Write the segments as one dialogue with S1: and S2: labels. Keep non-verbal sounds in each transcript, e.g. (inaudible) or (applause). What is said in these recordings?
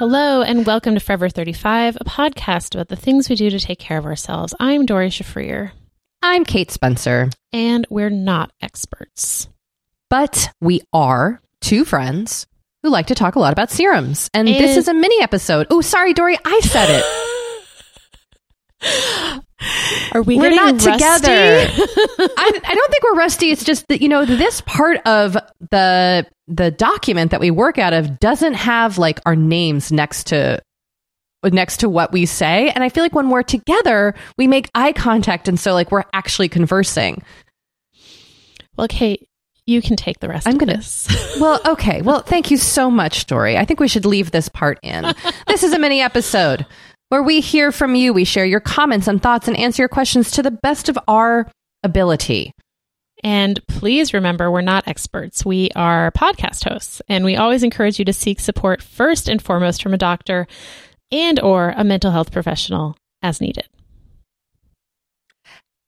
S1: Hello, and welcome to Forever 35, a podcast about the things we do to take care of ourselves. I'm Doree Shafrir,
S2: I'm Kate Spencer.
S1: and we're not experts.
S2: But we are two friends who like to talk a lot about serums. And, this is a mini episode. Oh, sorry, Doree, I said it. (laughs) (laughs)
S1: Are we
S2: We're not
S1: rusty?
S2: together. (laughs) I, I don't think we're rusty. It's just that, you know, this part of the the document that we work out of doesn't have like our names next to next to what we say. And I feel like when we're together, we make eye contact and so like we're actually conversing.
S1: well, Kate, you can take the rest
S2: I'm gonna-
S1: this. (laughs)
S2: Well, okay. Well, thank you so much, Doree. I think we should leave this part in. This is a mini episode where we hear from you. We share your comments and thoughts and answer your questions to the best of our ability.
S1: And please remember, we're not experts. We are podcast hosts, and we always encourage you to seek support first and foremost from a doctor and or a mental health professional as needed.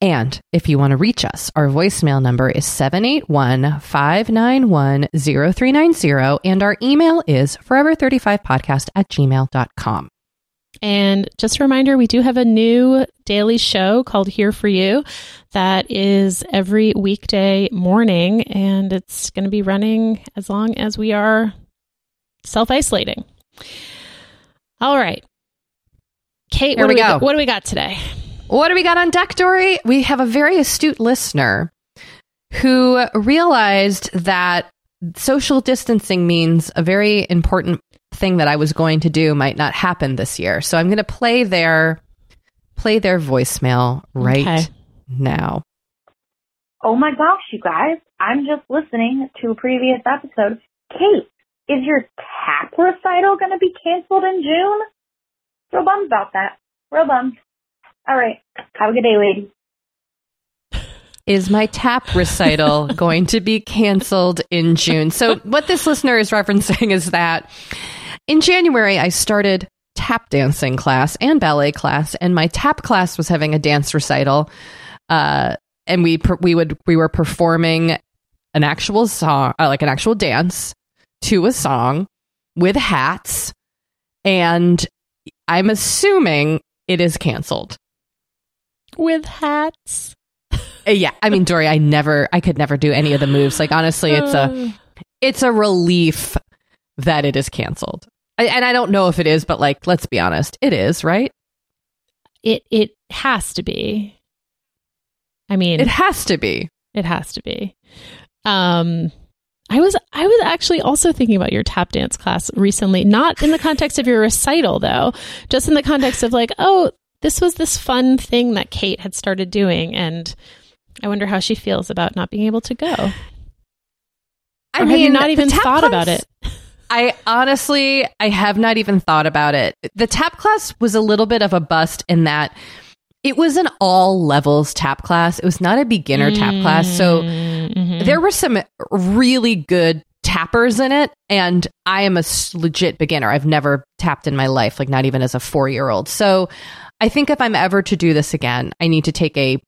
S2: And if you want to reach us, our voicemail number is 781 591 0390, and our email is forever35podcast at gmail.com.
S1: And just a reminder, we do have a new daily show called Here for You that is every weekday morning, and it's going to be running as long as we are self isolating. All right. Kate,
S2: Here
S1: what,
S2: we
S1: do we
S2: go.
S1: what do we got today?
S2: What do we got on deck, Doree? We have a very astute listener who realized that social distancing means a very important thing that I was going to do might not happen this year. So I'm going to play their play their voicemail right
S1: Okay.
S2: now.
S3: Oh my gosh, you guys. I'm just listening to a previous episode. Kate, is your tap recital going to be canceled in June? real bummed about that. Real bummed. All right. Have a good day, lady.
S2: Is my tap recital (laughs) going to be canceled in June? So, what this listener is referencing is that in January, I started tap dancing class and ballet class, and my tap class was having a dance recital. Uh, and we per- we would we were performing an actual song, uh, like an actual dance to a song with hats, and I'm assuming it is canceled
S1: with hats.
S2: Uh, yeah, I mean, Doree, I never, I could never do any of the moves. Like honestly, it's a, (sighs) it's a relief that it is canceled. And I don't know if it is, but like, let's be honest, it is, right?
S1: It it has to be. I mean,
S2: it has to be.
S1: It has to be. Um, I was I was actually also thinking about your tap dance class recently, not in the context of your recital though, just in the context of like, oh, this was this fun thing that Kate had started doing and I wonder how she feels about not being able to go.
S2: I
S1: or
S2: mean,
S1: have you not even thought
S2: class,
S1: about it?
S2: I honestly, I have not even thought about it. The tap class was a little bit of a bust in that it was an all levels tap class. It was not a beginner mm-hmm. tap class. So mm-hmm. there were some really good tappers in it. And I am a legit beginner. I've never tapped in my life, like not even as a four year old. So I think if I'm ever to do this again, I need to take a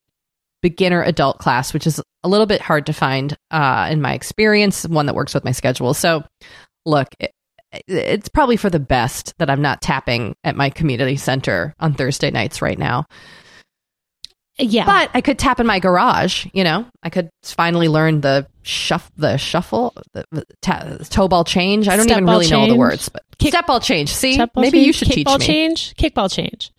S2: beginner adult class, which is a little bit hard to find uh, in my experience, one that works with my schedule. So, look, it, it's probably for the best that I'm not tapping at my community center on Thursday nights right now.
S1: Yeah,
S2: but I could tap in my garage. You know, I could finally learn the shuff, the shuffle, the, the ta- toe ball change. I don't step even really change. know the words, but Kick, step ball change. See, ball maybe change. you should
S1: Kick
S2: teach
S1: ball
S2: me.
S1: change, kickball change.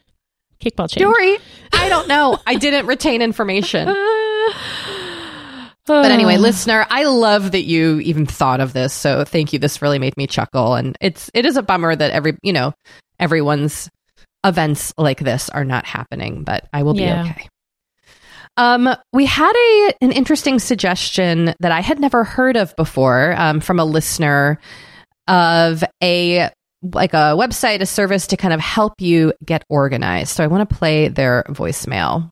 S1: Kickball change.
S2: Doree, (laughs) I don't know. I didn't retain information. (laughs) But anyway, listener, I love that you even thought of this. So thank you. This really made me chuckle. And it's it is a bummer that every you know, everyone's events like this are not happening, but I will be okay. Um, we had a an interesting suggestion that I had never heard of before um, from a listener of a like a website, a service to kind of help you get organized. So I want to play their voicemail.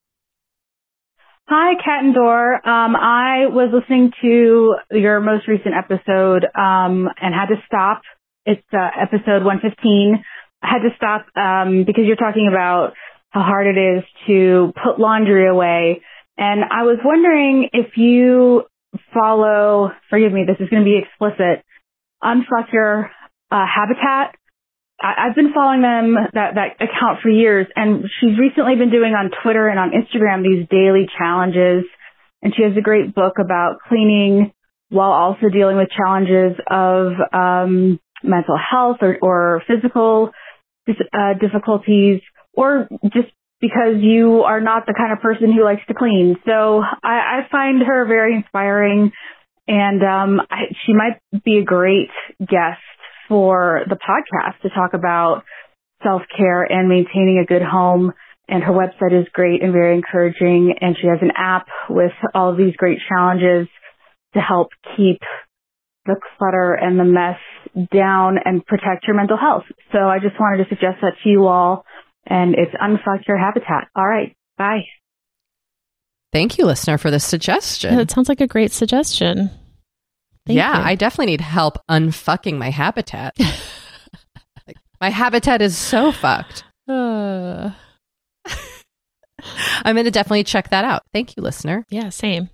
S4: Hi, Kat and Dor. Um, I was listening to your most recent episode um, and had to stop. It's uh, episode 115. I had to stop um, because you're talking about how hard it is to put laundry away. And I was wondering if you follow, forgive me, this is going to be explicit, Unfuck Your uh, Habitat. I, have been following them that that account for years, and she's recently been doing on Twitter and on Instagram these daily challenges. And she has a great book about cleaning while also dealing with challenges of um, mental health or, or physical uh, difficulties, or just because you are not the kind of person who likes to clean. So I, I find her very inspiring, and um, I, she might be a great guest for the podcast to talk about self-care and maintaining a good home. And her website is great and very encouraging. And she has an app with all of these great challenges to help keep the clutter and the mess down and protect your mental health. So I just wanted to suggest that to you all. And it's Unfuck Your Habitat. All right. Bye.
S2: Thank you, listener, for this suggestion.
S1: It sounds like a great suggestion. Thank
S2: yeah,
S1: you.
S2: I definitely need help unfucking my habitat. (laughs) my habitat is so fucked. Uh. (sighs) I'm going to definitely check that out. Thank you, listener.
S1: Yeah, same.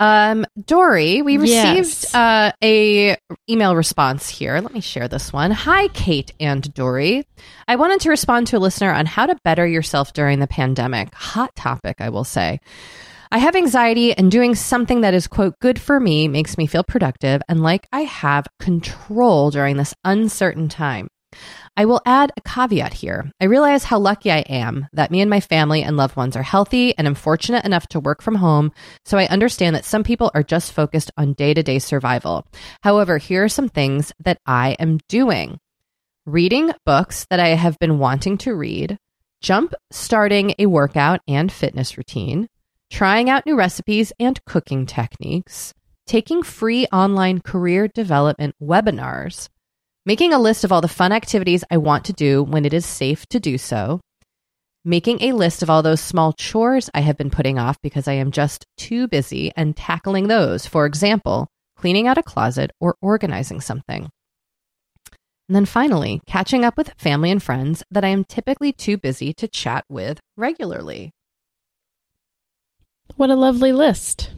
S2: Um, Doree, we received
S1: yes.
S2: uh, a email response here. Let me share this one. Hi, Kate and Doree. I wanted to respond to a listener on how to better yourself during the pandemic. Hot topic, I will say. I have anxiety, and doing something that is, quote, good for me makes me feel productive and like I have control during this uncertain time. I will add a caveat here. I realize how lucky I am that me and my family and loved ones are healthy and I'm fortunate enough to work from home, so I understand that some people are just focused on day to day survival. However, here are some things that I am doing reading books that I have been wanting to read, jump starting a workout and fitness routine, trying out new recipes and cooking techniques, taking free online career development webinars, making a list of all the fun activities I want to do when it is safe to do so, making a list of all those small chores I have been putting off because I am just too busy and tackling those. For example, cleaning out a closet or organizing something. And then finally, catching up with family and friends that I am typically too busy to chat with regularly.
S1: What a lovely list.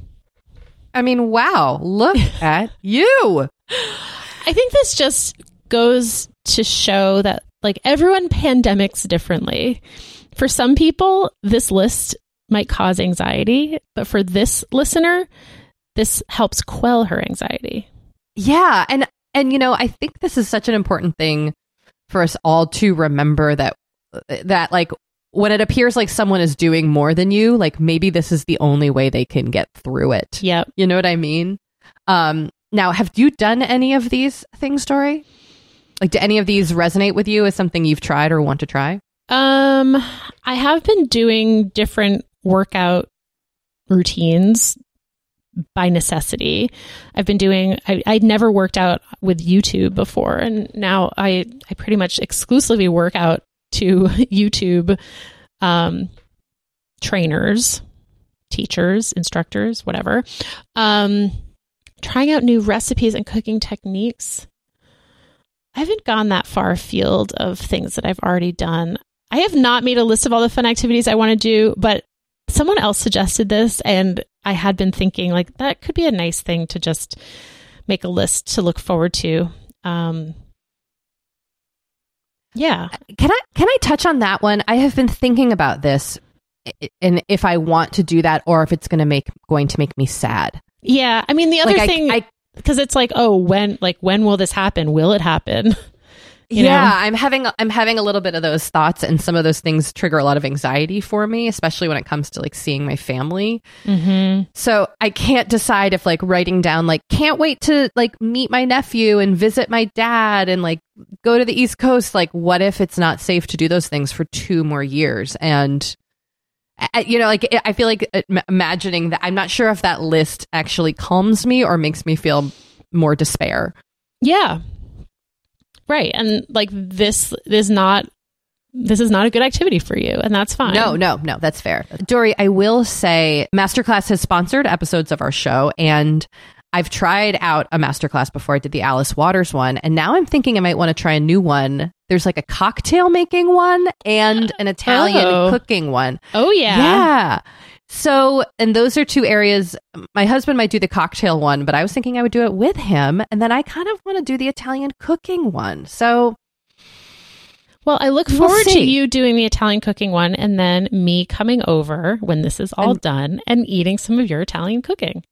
S2: I mean, wow, look (laughs) at you.
S1: I think this just goes to show that like everyone pandemics differently. For some people, this list might cause anxiety, but for this listener, this helps quell her anxiety.
S2: Yeah, and and you know, I think this is such an important thing for us all to remember that that like when it appears like someone is doing more than you, like maybe this is the only way they can get through it.
S1: Yep.
S2: You know what I mean? Um now have you done any of these things, Doree? Like do any of these resonate with you as something you've tried or want to try?
S1: Um I have been doing different workout routines by necessity. I've been doing I, I'd never worked out with YouTube before and now I I pretty much exclusively work out to (laughs) YouTube um trainers, teachers, instructors, whatever. Um trying out new recipes and cooking techniques. I haven't gone that far afield of things that I've already done. I have not made a list of all the fun activities I want to do, but someone else suggested this and I had been thinking like that could be a nice thing to just make a list to look forward to. Um, yeah.
S2: Can I can I touch on that one? I have been thinking about this and if I want to do that or if it's going to make going to make me sad.
S1: Yeah, I mean the other
S2: Like,
S1: thing because it's like, oh, when like when will this happen? Will it happen? (laughs) You
S2: yeah,
S1: know?
S2: I'm having I'm having a little bit of those thoughts, and some of those things trigger a lot of anxiety for me, especially when it comes to like seeing my family.
S1: Mm-hmm.
S2: So I can't decide if like writing down like can't wait to like meet my nephew and visit my dad and like go to the East Coast. Like, what if it's not safe to do those things for two more years? And you know, like I feel like uh, imagining that I'm not sure if that list actually calms me or makes me feel more despair.
S1: Yeah. Right. And like this is not this is not a good activity for you, and that's fine.
S2: No, no, no, that's fair. Doree, I will say Masterclass has sponsored episodes of our show and I've tried out a masterclass before I did the Alice Waters one, and now I'm thinking I might want to try a new one. There's like a cocktail making one and an Italian
S1: Oh.
S2: cooking one.
S1: Oh yeah.
S2: Yeah. So, and those are two areas. My husband might do the cocktail one, but I was thinking I would do it with him. And then I kind of want to do the Italian cooking one. So,
S1: Well, I look
S2: We'll
S1: forward to you doing the Italian cooking one and then me coming over when this is all
S2: And-
S1: done and eating some of your Italian cooking.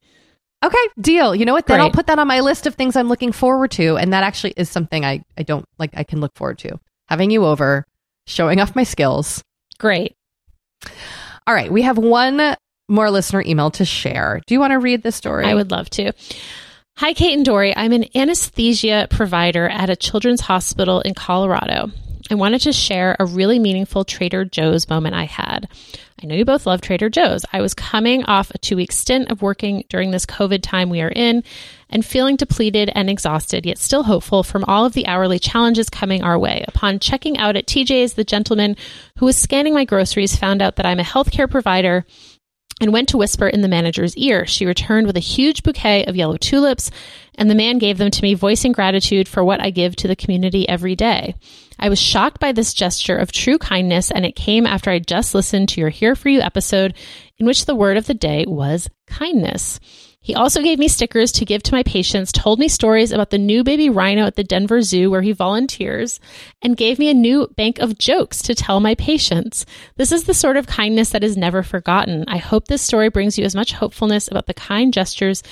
S2: okay, deal. You know what? Then I'll put that on my list of things I'm looking forward to. And that actually is something I, I don't like, I can look forward to. Having you over, showing off my skills.
S1: Great.
S2: All right. We have one more listener email to share. Do you want to read this story?
S1: I would love to. Hi, Kate and Doree. I'm an anesthesia provider at a children's hospital in Colorado. I wanted to share a really meaningful Trader Joe's moment I had. I know you both love Trader Joe's. I was coming off a two week stint of working during this COVID time we are in and feeling depleted and exhausted, yet still hopeful from all of the hourly challenges coming our way. Upon checking out at TJ's, the gentleman who was scanning my groceries found out that I'm a healthcare provider and went to whisper in the manager's ear. She returned with a huge bouquet of yellow tulips, and the man gave them to me, voicing gratitude for what I give to the community every day. I was shocked by this gesture of true kindness, and it came after I just listened to your Here For You episode, in which the word of the day was kindness. He also gave me stickers to give to my patients, told me stories about the new baby rhino at the Denver Zoo where he volunteers, and gave me a new bank of jokes to tell my patients. This is the sort of kindness that is never forgotten. I hope this story brings you as much hopefulness about the kind gestures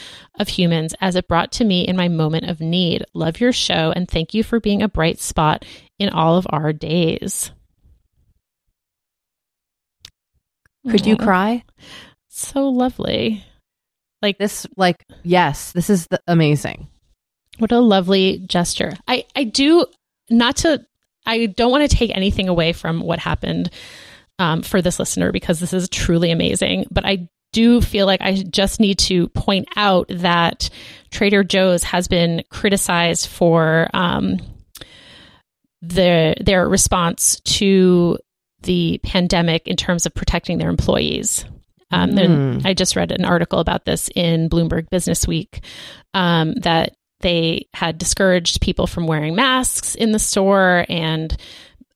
S1: of humans as it brought to me in my moment of need. Love your show and thank you for being a bright spot in all of our days.
S2: Could you cry?
S1: So lovely.
S2: Like this, like, yes, this is the, amazing.
S1: What a lovely gesture. I, I do not to I don't want to take anything away from what happened um, for this listener because this is truly amazing. But I do feel like I just need to point out that Trader Joe's has been criticized for um, their their response to the pandemic in terms of protecting their employees. Um, mm. I just read an article about this in Bloomberg Business Week um, that they had discouraged people from wearing masks in the store, and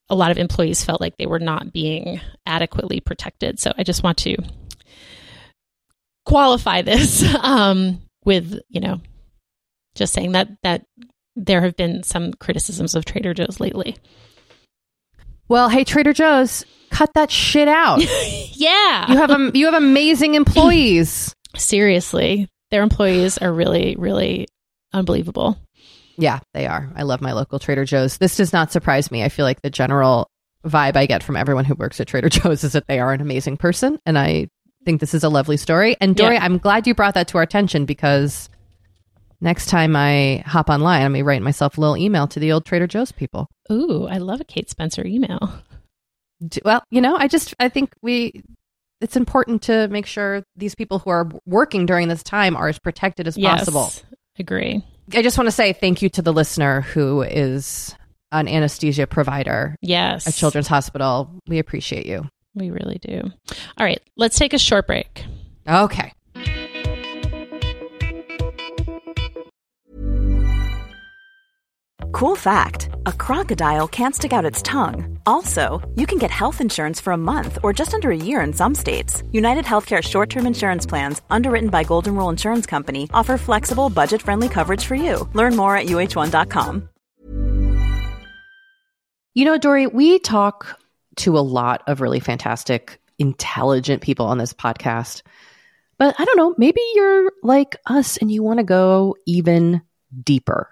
S1: a lot of employees felt like they were not being adequately protected. So I just want to qualify (laughs) this um, with, you know, just saying that that there have been some criticisms of Trader Joe's lately.
S2: Well, hey Trader Joe's, cut that shit out. (laughs)
S1: yeah.
S2: You have um, you have amazing employees. (clears throat)
S1: Seriously, their employees are really really unbelievable.
S2: Yeah, they are. I love my local Trader Joe's. This does not surprise me. I feel like the general vibe I get from everyone who works at Trader (laughs) Joe's is that they are an amazing person and I think this is a lovely story. And Doree, yeah. I'm glad you brought that to our attention because next time I hop online, I may write myself a little email to the old Trader Joe's people.
S1: Ooh, I love a Kate Spencer email. (laughs)
S2: Well, you know, I just, I think we, it's important to make sure these people who are working during this time are as protected as yes, possible.
S1: Agree.
S2: I just want to say thank you to the listener who is an anesthesia provider.
S1: Yes.
S2: At Children's Hospital. We appreciate you.
S1: We really do. All right, let's take a short break.
S2: Okay.
S5: Cool fact a crocodile can't stick out its tongue. Also, you can get health insurance for a month or just under a year in some states. United Healthcare short term insurance plans, underwritten by Golden Rule Insurance Company, offer flexible, budget friendly coverage for you. Learn more at uh1.com.
S2: You know, Doree, we talk to a lot of really fantastic, intelligent people on this podcast. But I don't know, maybe you're like us and you want to go even deeper.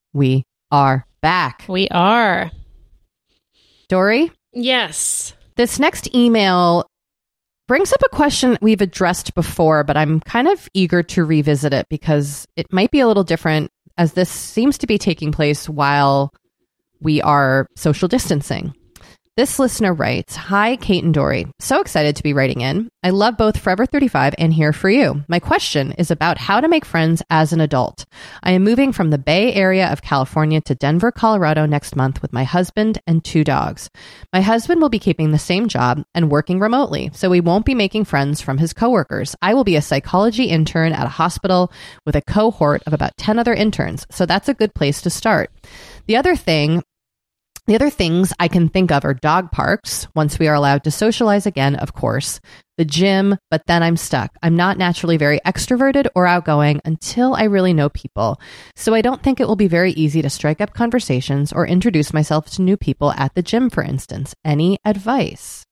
S2: we are back.
S6: we are.
S2: Doree?
S6: Yes.
S2: This next email brings up a question we've addressed before, but I'm kind of eager to revisit it because it might be a little different as this seems to be taking place while we are social distancing. This listener writes Hi, Kate and Doree. So excited to be writing in. I love both Forever 35 and Here for You. My question is about how to make friends as an adult. I am moving from the Bay Area of California to Denver, Colorado next month with my husband and two dogs. My husband will be keeping the same job and working remotely, so he won't be making friends from his coworkers. I will be a psychology intern at a hospital with a cohort of about 10 other interns, so that's a good place to start. The other thing the other things I can think of are dog parks, once we are allowed to socialize again, of course, the gym, but then I'm stuck. I'm not naturally very extroverted or outgoing until I really know people. So I don't think it will be very easy to strike up conversations or introduce myself to new people at the gym, for instance. Any advice?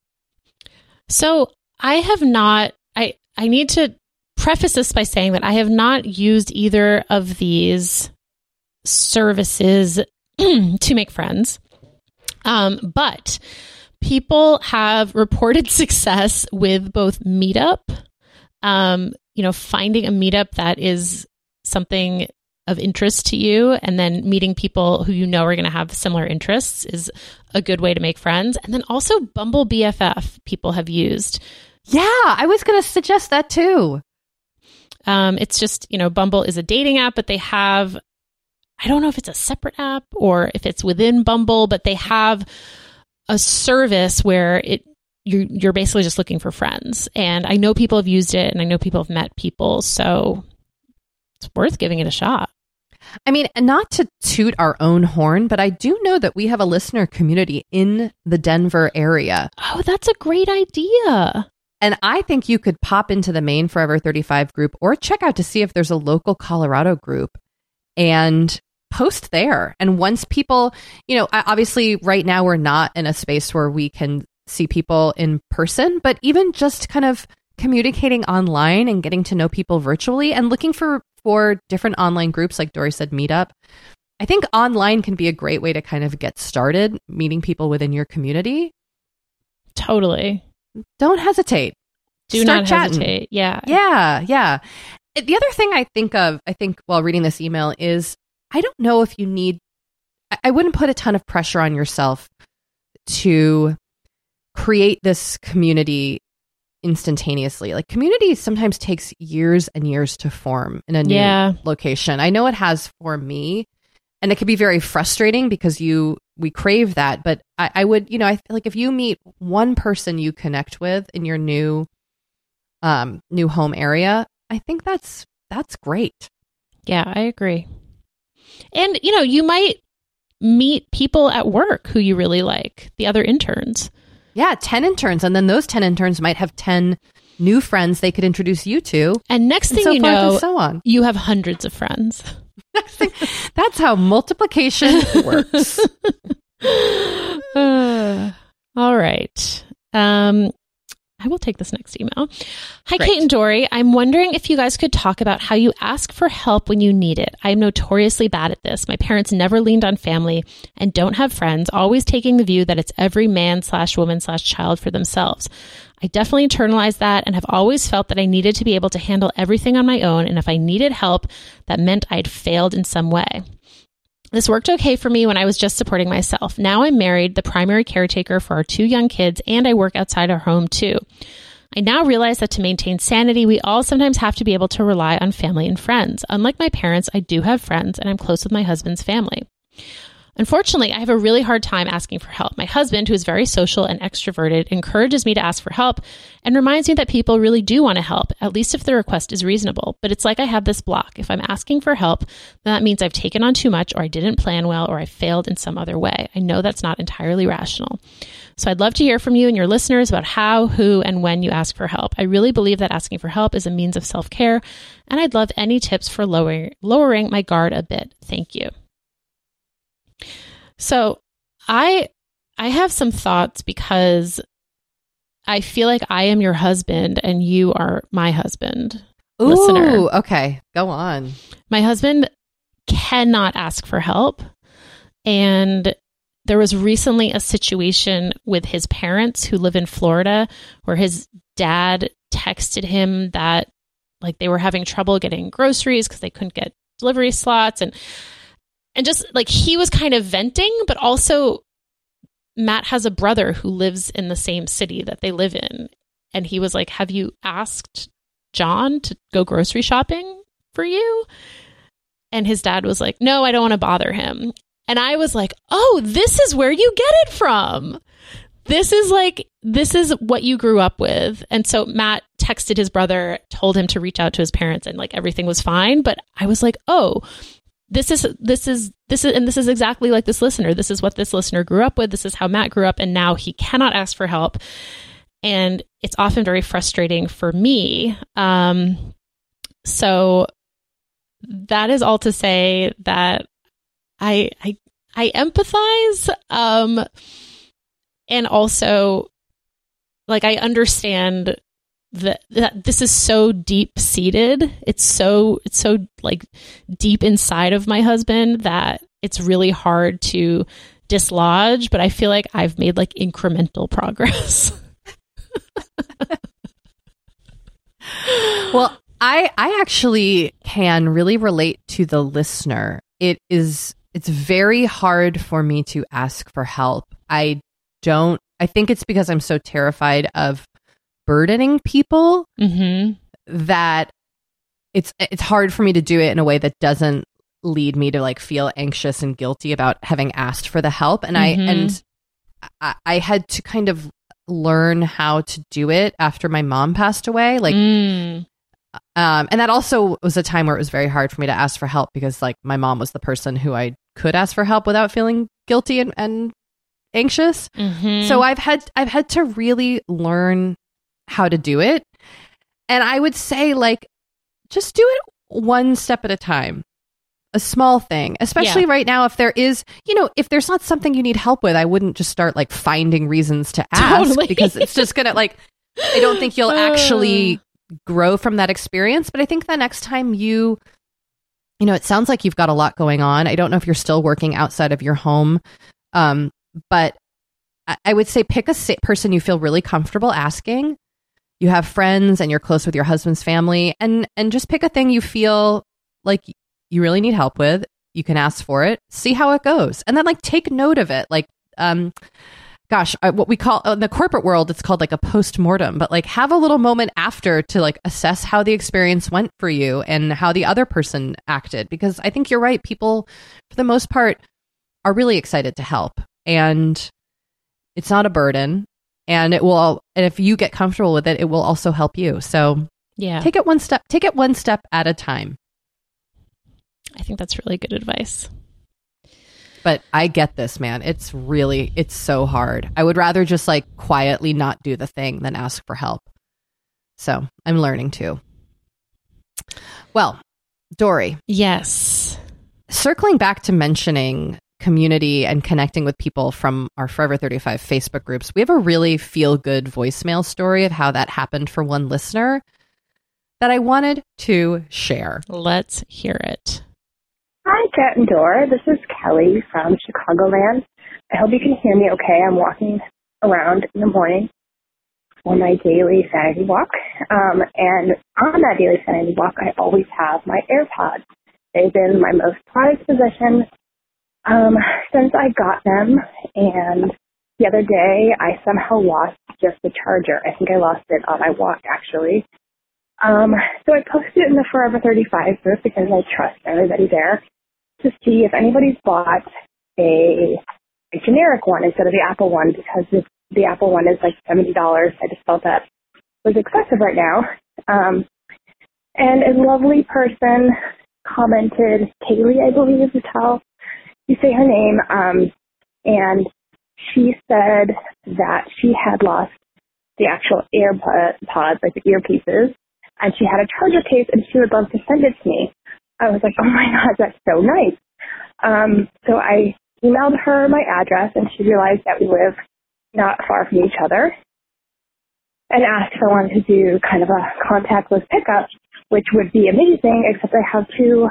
S6: So I have not, I, I need to preface this by saying that I have not used either of these services (clears throat) to make friends. Um, but people have reported (laughs) success with both Meetup, um, you know, finding a meetup that is something
S1: of interest to you and then meeting people who you know are going to have similar interests is a good way to make friends. And then also Bumble BFF people have used.
S2: Yeah, I was going to suggest that too.
S1: Um, it's just, you know, Bumble is a dating app, but they have, I don't know if it's a separate app or if it's within Bumble, but they have a service where it, you're, you're basically just looking for friends. And I know people have used it and I know people have met people. So it's worth giving it a shot.
S2: I mean, not to toot our own horn, but I do know that we have a listener community in the Denver area.
S1: Oh, that's a great idea.
S2: And I think you could pop into the main Forever 35 group or check out to see if there's a local Colorado group and post there. And once people, you know, obviously right now we're not in a space where we can see people in person, but even just kind of communicating online and getting to know people virtually and looking for for different online groups like Doree said meetup. I think online can be a great way to kind of get started meeting people within your community.
S1: Totally.
S2: Don't hesitate.
S1: Do Start not chatting. hesitate. Yeah.
S2: Yeah, yeah. The other thing I think of, I think while reading this email is I don't know if you need I wouldn't put a ton of pressure on yourself to create this community instantaneously. Like community sometimes takes years and years to form in a new yeah. location. I know it has for me, and it can be very frustrating because you we crave that. But I, I would, you know, I feel like if you meet one person you connect with in your new um new home area, I think that's that's great.
S1: Yeah, I agree. And you know, you might meet people at work who you really like, the other interns.
S2: Yeah, 10 interns. And then those 10 interns might have 10 new friends they could introduce you to.
S1: And next thing
S2: and so
S1: you know,
S2: so on.
S1: you have hundreds of friends. (laughs)
S2: That's how multiplication (laughs) works. (laughs)
S1: uh, all right. Um, I will take this next email. Hi, Great. Kate and Doree. I'm wondering if you guys could talk about how you ask for help when you need it. I am notoriously bad at this. My parents never leaned on family and don't have friends, always taking the view that it's every man slash woman slash child for themselves. I definitely internalized that and have always felt that I needed to be able to handle everything on my own. And if I needed help, that meant I'd failed in some way. This worked okay for me when I was just supporting myself. Now I'm married, the primary caretaker for our two young kids, and I work outside our home too. I now realize that to maintain sanity, we all sometimes have to be able to rely on family and friends. Unlike my parents, I do have friends and I'm close with my husband's family. Unfortunately, I have a really hard time asking for help. My husband, who is very social and extroverted, encourages me to ask for help and reminds me that people really do want to help, at least if the request is reasonable. But it's like I have this block. If I'm asking for help, that means I've taken on too much or I didn't plan well or I failed in some other way. I know that's not entirely rational. So I'd love to hear from you and your listeners about how, who, and when you ask for help. I really believe that asking for help is a means of self care, and I'd love any tips for lowering, lowering my guard a bit. Thank you. So I I have some thoughts because I feel like I am your husband and you are my husband.
S2: Ooh, listener. okay. Go on.
S1: My husband cannot ask for help. And there was recently a situation with his parents who live in Florida where his dad texted him that like they were having trouble getting groceries because they couldn't get delivery slots and and just like he was kind of venting, but also Matt has a brother who lives in the same city that they live in. And he was like, Have you asked John to go grocery shopping for you? And his dad was like, No, I don't want to bother him. And I was like, Oh, this is where you get it from. This is like, this is what you grew up with. And so Matt texted his brother, told him to reach out to his parents, and like everything was fine. But I was like, Oh, this is this is this is and this is exactly like this listener. This is what this listener grew up with. This is how matt grew up and now he cannot ask for help. And it's often very frustrating for me. Um, so that is all to say that i i i empathize um and also like i understand that, that this is so deep seated. It's so it's so like deep inside of my husband that it's really hard to dislodge, but I feel like I've made like incremental progress. (laughs)
S2: well, I I actually can really relate to the listener. It is it's very hard for me to ask for help. I don't I think it's because I'm so terrified of burdening people
S1: Mm-hmm.
S2: that it's it's hard for me to do it in a way that doesn't lead me to like feel anxious and guilty about having asked for the help and I
S1: Mhm.
S2: and I, I had to kind of learn how to do it after my mom passed away like
S1: Mm.
S2: um and that also was a time where it was very hard for me to ask for help because like my mom was the person who I could ask for help without feeling guilty and, and anxious
S1: Mhm.
S2: so I've had I've had to really learn how to do it. And I would say like just do it one step at a time. A small thing, especially right now if there is, you know, if there's not something you need help with, I wouldn't just start like finding reasons to ask
S1: Totally.
S2: because it's just to like I don't think you'll (laughs) actually grow from that experience, but I think the next time you you know, it sounds like you've got a lot going on. I don't know if you're still working outside of your home. Um, but I- I would say pick a sa- person you feel really comfortable asking. You have friends and you're close with your husband's family, and and just pick a thing you feel like you really need help with. You can ask for it, see how it goes, and then like take note of it. Like, um, gosh, what we call in the corporate world, it's called like a post mortem. But like, have a little moment after to like assess how the experience went for you and how the other person acted, because I think you're right. People, for the most part, are really excited to help, and it's not a burden and it will and if you get comfortable with it it will also help you. So
S1: yeah,
S2: take it one step take it one step at a time.
S1: I think that's really good advice.
S2: but i get this man. It's really it's so hard. I would rather just like quietly not do the thing than ask for help. So i'm learning too. Well Doree.
S1: Yes.
S2: circling back to mentioning community and connecting with people from our Forever 35 Facebook groups, we have a really feel good voicemail story of how that happened for one listener that I wanted to share.
S1: Let's hear it.
S7: Hi, Kat and Dora. This is Kelly from Chicagoland. I hope you can hear me okay. I'm walking around in the morning for my daily sanity walk. Um, and on that daily sanity walk, I always have my AirPods. They've been my most prized possession um, since I got them. And the other day, I somehow lost just the charger. I think I lost it on my walk, actually. Um, so I posted it in the Forever 35 group because I trust everybody there to see if anybody's bought a, a generic one instead of the Apple one because the, the Apple one is like $70. I just felt that was excessive right now. Um, and a lovely person commented, Kaylee, I believe is how you say her name, um, and she said that she had lost the actual ear AirPods, like the earpieces, and she had a charger case and she would love to send it to me. I was like, (laughs) oh my god, that's so nice. Um, so I emailed her my address and she realized that we live not far from each other and asked if I wanted to do kind of a contactless pickup, which would be amazing, except I have two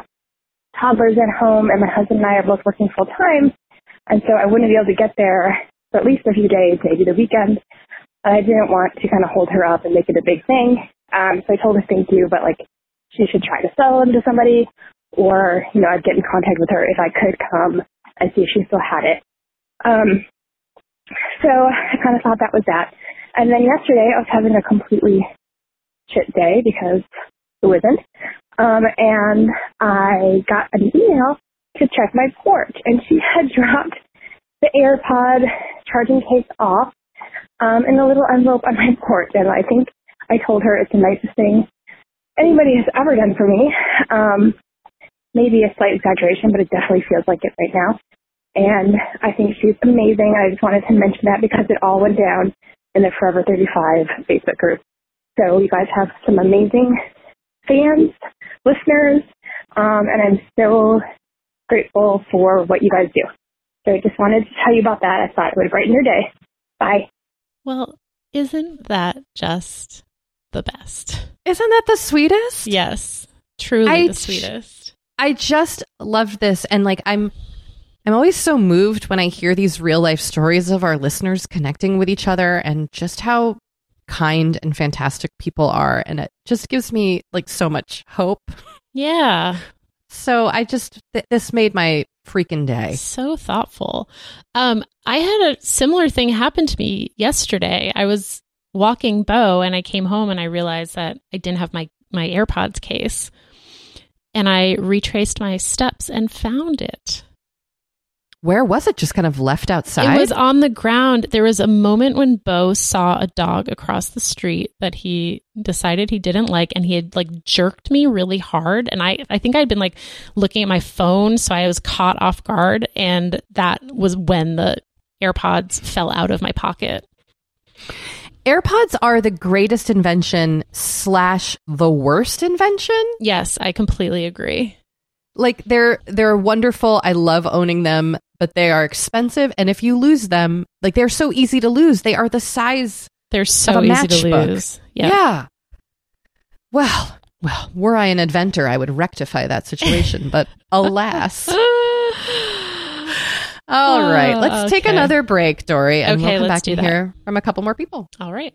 S7: toddlers at home and my husband and I are both working full time. And so I wouldn't be able to get there for at least a few days, maybe the weekend. And I didn't want to kind of hold her up and make it a big thing. Um, so I told her thank you, but like she should try to sell them to somebody or, you know, I'd get in contact with her if I could come and see if she still had it. Um, so I kind of thought that was that. And then yesterday I was having a completely shit day because who isn't? Um, and I got an email to check my porch and she (laughs) had dropped the AirPod charging case off um, in a little envelope on my porch. And I think I told her it's the nicest thing anybody has ever done for me. Um, maybe a slight exaggeration, but it definitely feels like it right now. And I think she's amazing. I just wanted to mention that because it all went down in the Forever 35 Facebook group. So you guys have some amazing fans, listeners, um, and I'm so grateful for what you guys do. So I just wanted to tell you about that. I thought it would brighten your day. Bye.
S1: Well, isn't that just the best?
S2: Isn't that the sweetest?
S1: Yes, truly
S2: I
S1: the sweetest.
S2: I just loved this and like I'm I'm always so moved when I hear these real life stories of our listeners connecting with each other and just how kind and fantastic people are. And it just gives me like so much hope.
S1: Yeah.
S2: So I just, th- this made my freaking day.
S1: So thoughtful. Um, I had a similar thing happen to me yesterday. I was walking Bo and I came home and I realized that I didn't have my, my AirPods case. And I retraced my steps and found it.
S2: Where was it? Just kind of left outside?
S1: It was on the ground. There was a moment when Bo saw a dog across the street that he decided he didn't like and he had like jerked me really hard and I I think I'd been like looking at my phone so I was caught off guard and that was when the AirPods fell out of my pocket.
S2: AirPods are the greatest invention slash the worst invention.
S1: Yes, I completely agree.
S2: Like they're they're wonderful. I love owning them, but they are expensive. And if you lose them, like they're so easy to lose. They are the size.
S1: They're so easy to lose. Yep.
S2: Yeah. Well, well, were I an inventor, I would rectify that situation. but (laughs) alas. (laughs) All right, let's ah,
S1: take
S2: another break, Doree, and
S1: Okay,
S2: we'll come back
S1: that.
S2: hear from a couple more people.
S1: All right.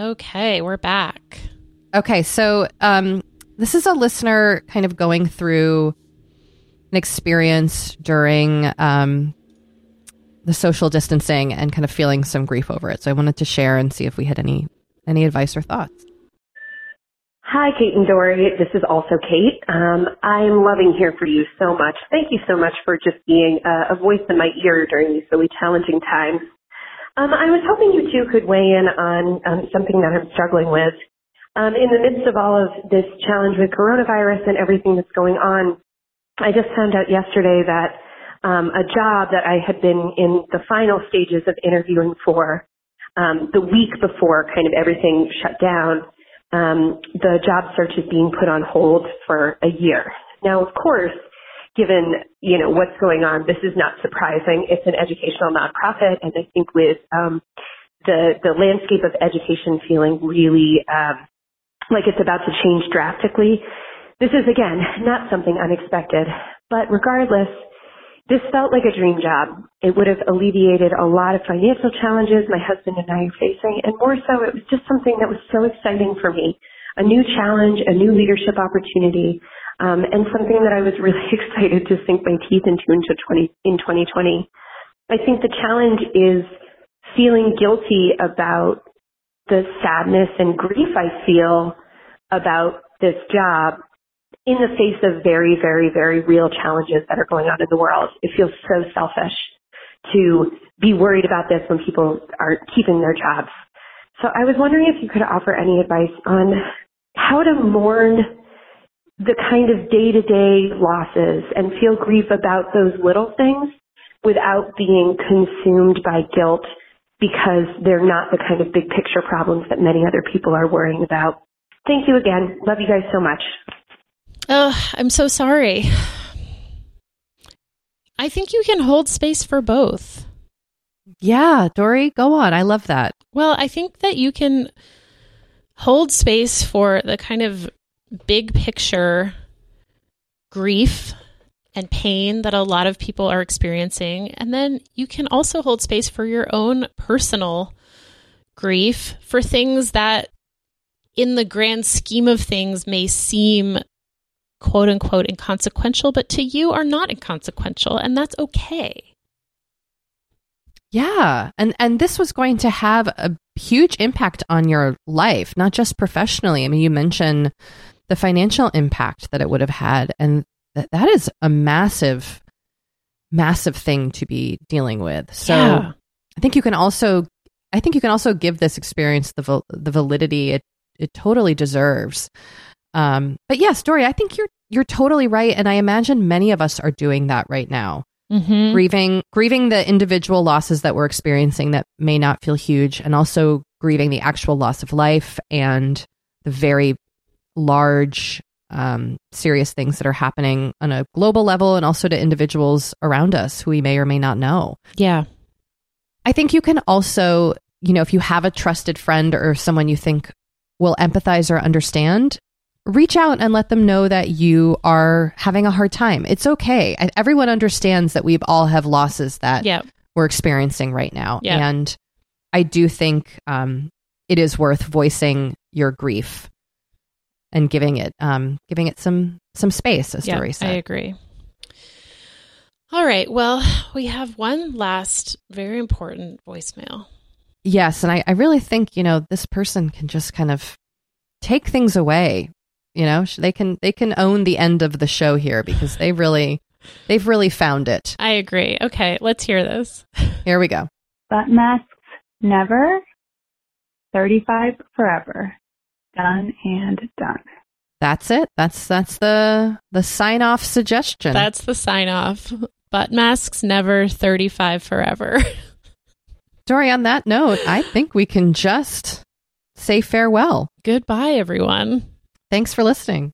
S1: Okay, we're back.
S2: Okay, so um, this is a listener kind of going through an experience during um, the social distancing and kind of feeling some grief over it. So I wanted to share and see if we had any any advice or thoughts.
S8: Hi, Kate and Doree. This is also Kate. Um, I'm loving here for you so much. Thank you so much for just being a, a voice in my ear during these really challenging times. Um, I was hoping you two could weigh in on um, something that I'm struggling with. Um, in the midst of all of this challenge with coronavirus and everything that's going on, I just found out yesterday that um, a job that I had been in the final stages of interviewing for um, the week before kind of everything shut down, um, the job search is being put on hold for a year. Now, of course, given you know what's going on, this is not surprising. It's an educational nonprofit, and I think with um, the the landscape of education feeling really um, like it's about to change drastically, this is again not something unexpected. But regardless, this felt like a dream job. It would have alleviated a lot of financial challenges my husband and I are facing, and more so, it was just something that was so exciting for me. A new challenge, a new leadership opportunity, um, and something that I was really (laughs) excited to sink my teeth into into 20, in 2020. I think the challenge is feeling guilty about the sadness and grief I feel about this job in the face of very, very, very real challenges that are going on in the world. It feels so selfish to be worried about this when people aren't keeping their jobs. So I was wondering if you could offer any advice on how to mourn the kind of day to day losses and feel grief about those little things without being consumed by guilt because they're not the kind of big picture problems that many other people are worrying about. Thank you again. Love you guys so much.
S1: Oh, I'm so sorry. I think you can hold space for both.
S2: Yeah, Doree, go on. I love that.
S1: Well, I think that you can hold space for the kind of big picture grief and pain that a lot of people are experiencing. And then you can also hold space for your own personal grief for things that, in the grand scheme of things, may seem quote unquote inconsequential, but to you are not inconsequential, and that's okay.
S2: Yeah, and and this was going to have a huge impact on your life, not just professionally. I mean, you mentioned the financial impact that it would have had, and that that is a massive, massive thing to be dealing with. So,
S1: Yeah.
S2: I think you can also, I think you can also give this experience the the validity it it totally deserves. Um, but yeah, story, I think you're you're totally right, and I imagine many of us are doing that right now
S1: Mm-hmm.
S2: grieving grieving the individual losses that we're experiencing that may not feel huge and also grieving the actual loss of life and the very large um, serious things that are happening on a global level and also to individuals around us who we may or may not know
S1: Yeah.
S2: I think you can also, you know, if you have a trusted friend or someone you think will empathize or understand, reach out and let them know that you are having a hard time. It's okay. I- Everyone understands that we all have losses that
S1: Yeah.
S2: we're experiencing right now.
S1: Yeah.
S2: And I do think um, it is worth voicing your grief and giving it um, giving it some some space, as
S1: yeah,
S2: Doree
S1: I agree. All right. Well, we have one last very important voicemail.
S2: Yes, and I, I really think you know this person can just kind of take things away. You know, they can they can own the end of the show here because they really they've really found it.
S1: I agree. Okay, let's hear this.
S2: Here we go.
S4: Butt masks never. 35 forever. Done and done.
S2: That's it. That's that's the the sign off suggestion.
S1: That's the sign off. Butt masks never, 35 forever. (laughs)
S2: Doree. On that note, I think we can just say farewell.
S1: Goodbye, everyone.
S2: Thanks for listening.